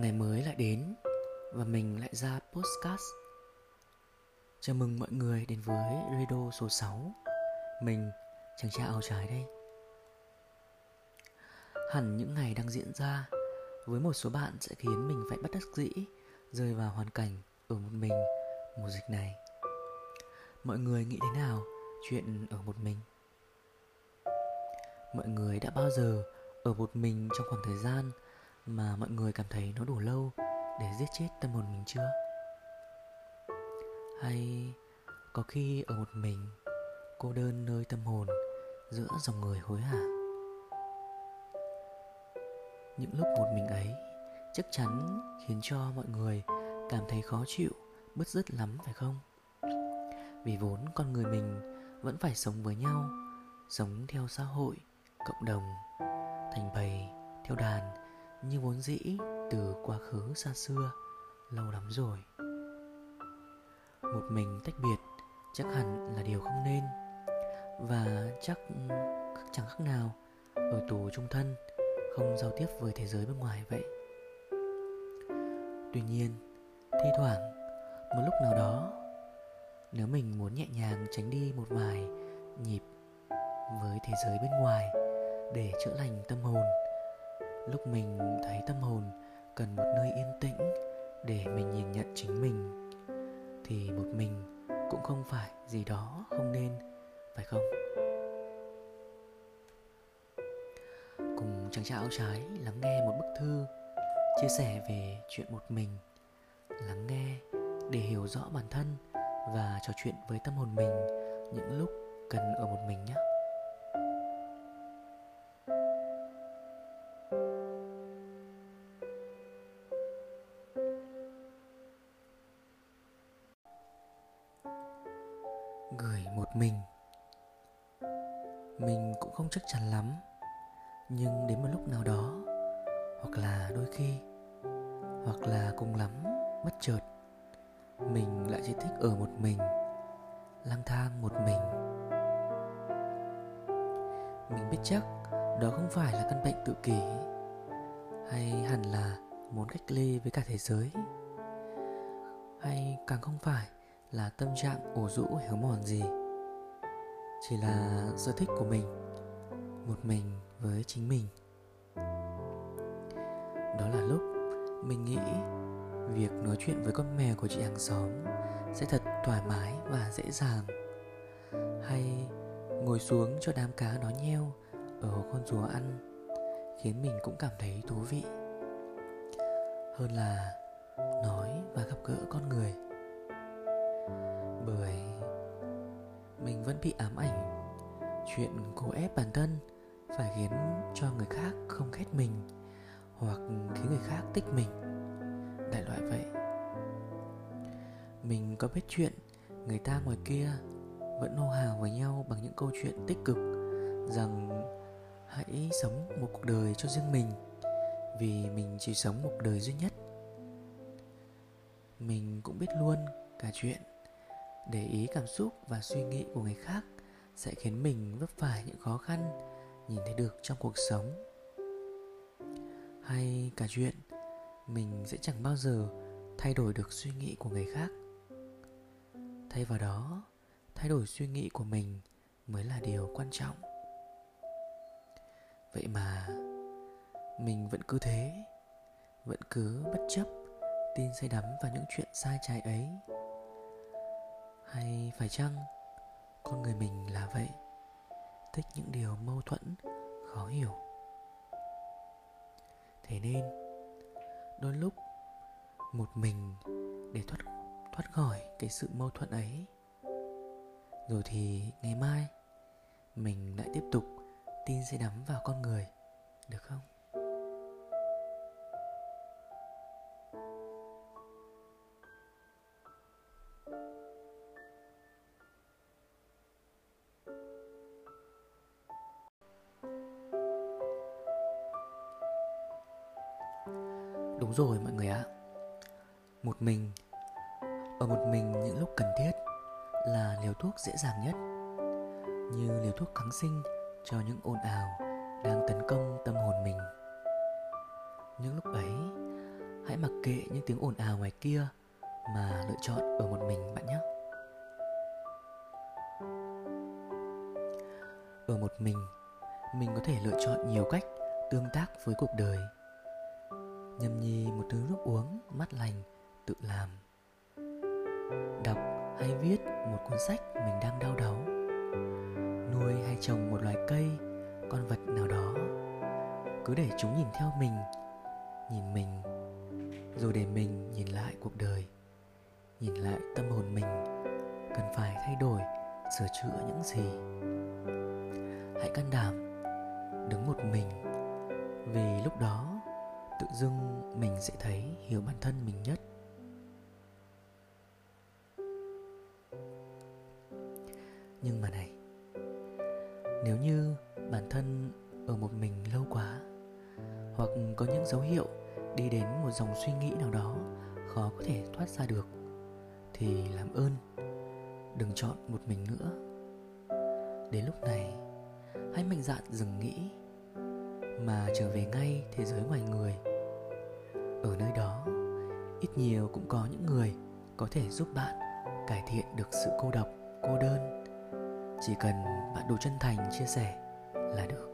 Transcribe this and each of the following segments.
Ngày mới lại đến và mình lại ra podcast. Chào mừng mọi người đến với Radio số 6. Mình, chàng trai áo trái đây. Hẳn những ngày đang diễn ra, với một số bạn sẽ khiến mình phải bất đắc dĩ rơi vào hoàn cảnh ở một mình mùa dịch này. Mọi người nghĩ thế nào chuyện ở một mình? Mọi người đã bao giờ ở một mình trong khoảng thời gian mà mọi người cảm thấy nó đủ lâu để giết chết tâm hồn mình chưa? Hay có khi ở một mình, cô đơn nơi tâm hồn giữa dòng người hối hả? Những lúc một mình ấy chắc chắn khiến cho mọi người cảm thấy khó chịu, bứt rứt lắm, phải không? Vì vốn con người mình vẫn phải sống với nhau, sống theo xã hội, cộng đồng, thành bầy, theo đàn như vốn dĩ từ quá khứ xa xưa, lâu lắm rồi. Một mình tách biệt chắc hẳn là điều không nên. Và chắc chẳng khác nào, ở tù trung thân, không giao tiếp với thế giới bên ngoài vậy. Tuy nhiên, thi thoảng, một lúc nào đó, nếu mình muốn nhẹ nhàng tránh đi một vài nhịp với thế giới bên ngoài để chữa lành tâm hồn lúc mình thấy tâm hồn cần một nơi yên tĩnh để mình nhìn nhận chính mình, thì một mình cũng không phải gì đó không nên, phải không? Cùng chàng trai áo trái lắng nghe một bức thư, chia sẻ về chuyện một mình, lắng nghe để hiểu rõ bản thân và trò chuyện với tâm hồn mình những lúc cần ở một mình nhé. Gửi một mình. Mình cũng không chắc chắn lắm, nhưng đến một lúc nào đó, hoặc là đôi khi, hoặc là cùng lắm, bất chợt, mình lại chỉ thích ở một mình, lang thang một mình. Mình biết chắc đó không phải là căn bệnh tự kỷ, hay hẳn là muốn cách ly với cả thế giới, hay càng không phải là tâm trạng ủ rũ héo mòn gì. Chỉ là sở thích của mình, một mình với chính mình. Đó là lúc mình nghĩ việc nói chuyện với con mèo của chị hàng xóm sẽ thật thoải mái và dễ dàng. Hay ngồi xuống cho đám cá nó nheo ở hồ con rùa ăn, khiến mình cũng cảm thấy thú vị. Hơn là nói và gặp gỡ con người bởi mình vẫn bị ám ảnh. Chuyện cố ép bản thân phải khiến cho người khác không ghét mình hoặc khiến người khác thích mình. Đại loại vậy. Mình có biết chuyện người ta ngoài kia vẫn hô hào với nhau bằng những câu chuyện tích cực rằng hãy sống một cuộc đời cho riêng mình, vì mình chỉ sống một đời duy nhất. Mình cũng biết luôn cả chuyện để ý cảm xúc và suy nghĩ của người khác sẽ khiến mình vấp phải những khó khăn nhìn thấy được trong cuộc sống. Hay cả chuyện, mình sẽ chẳng bao giờ thay đổi được suy nghĩ của người khác. Thay vào đó, thay đổi suy nghĩ của mình mới là điều quan trọng. Vậy mà, mình vẫn cứ thế, vẫn cứ bất chấp tin say đắm vào những chuyện sai trái ấy hay phải chăng con người mình là vậy? Thích những điều mâu thuẫn, khó hiểu. Thế nên, đôi lúc một mình để thoát thoát khỏi cái sự mâu thuẫn ấy. Rồi thì ngày mai, mình lại tiếp tục tin sẽ đắm vào con người, được không? Đúng rồi mọi người ạ. Một mình, Ở một mình những lúc cần thiết Là liều thuốc dễ dàng nhất, Như liều thuốc kháng sinh Cho những ồn ào Đang tấn công tâm hồn mình. Những lúc ấy, hãy mặc kệ những tiếng ồn ào ngoài kia mà lựa chọn ở một mình bạn nhé. Ở một mình mình có thể lựa chọn nhiều cách tương tác với cuộc đời nhâm nhi một thứ nước uống mát lành, tự làm. Đọc hay viết một cuốn sách mình đang đau đáu. Nuôi hay trồng một loài cây, con vật nào đó. Cứ để chúng nhìn theo mình, nhìn mình. Rồi để mình nhìn lại cuộc đời, nhìn lại tâm hồn mình. Cần phải thay đổi, sửa chữa những gì. Hãy can đảm đứng một mình, vì lúc đó dưng mình sẽ thấy hiểu bản thân mình nhất. Nhưng mà này, nếu như bản thân ở một mình lâu quá, hoặc có những dấu hiệu đi đến một dòng suy nghĩ nào đó khó có thể thoát ra được, thì làm ơn, đừng chọn một mình nữa. Đến lúc này, hãy mạnh dạn dừng nghĩ, mà trở về ngay thế giới ngoài người ở nơi đó, ít nhiều cũng có những người có thể giúp bạn cải thiện được sự cô độc, cô đơn. Chỉ cần bạn đủ chân thành chia sẻ là được.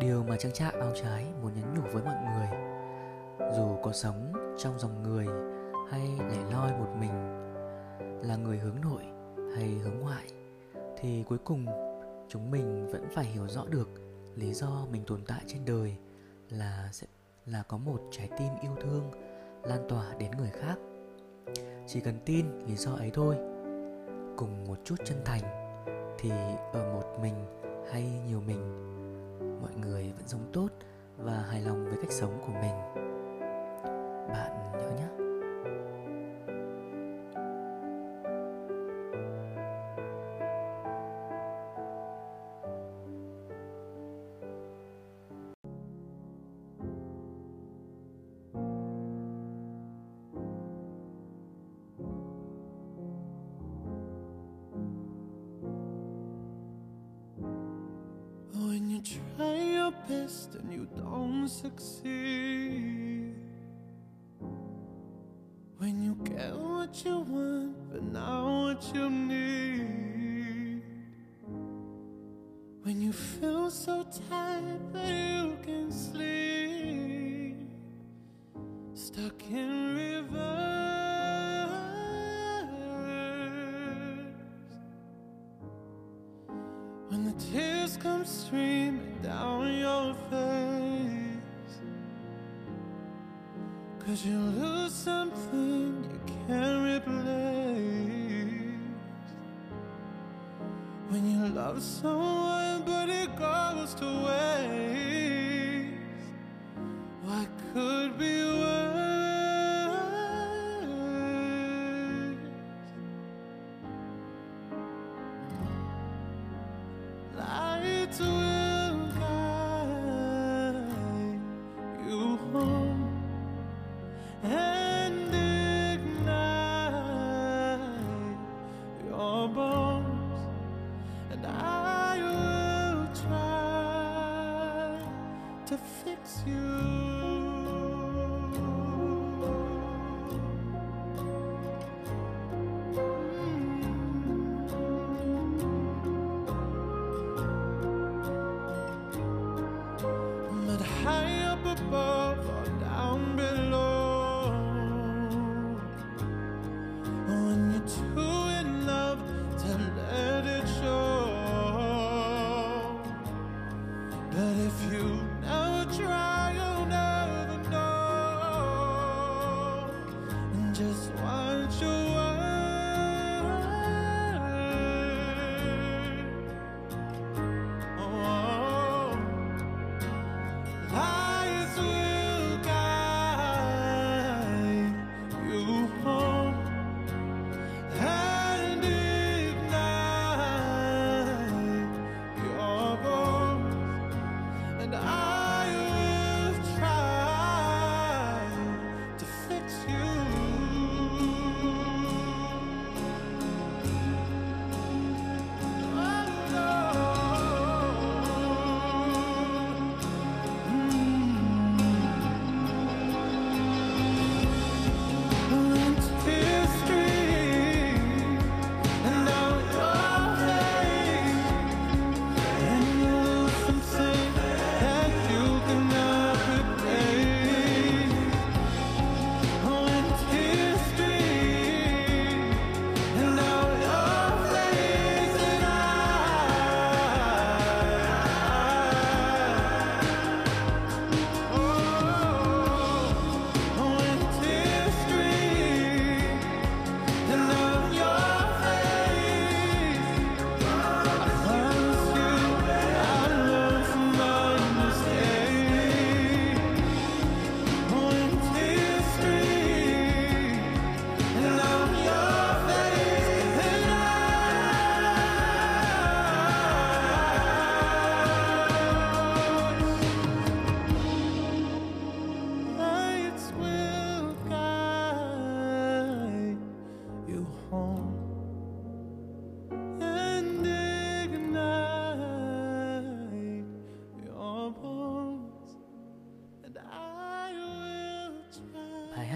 Điều mà trang trại áo trái muốn nhắn nhủ với mọi người, dù có sống trong dòng người hay lẻ loi một mình, là người hướng nội hay hướng ngoại, thì cuối cùng chúng mình vẫn phải hiểu rõ được lý do mình tồn tại trên đời là sẽ, là có một trái tim yêu thương lan tỏa đến người khác. Chỉ cần tin lý do ấy thôi, cùng một chút chân thành thì ở một mình hay nhiều mình, mọi người vẫn sống tốt và hài lòng với cách sống của mình. Bạn nhớ nhé. Best and you don't succeed. When you get what you want, but not what you need. When you feel so tired, but you can sleep. Stuck in When the tears come streaming down your face Cause you lose something you can't replace? When you love someone but it goes to waste What could be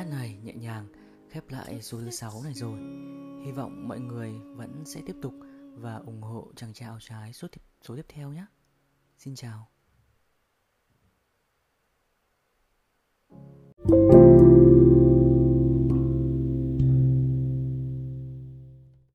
này nhẹ nhàng khép lại số thứ 6 này rồi. Hy vọng mọi người vẫn sẽ tiếp tục và ủng hộ chàng trai áo trái số tiếp, số tiếp theo nhé. Xin chào.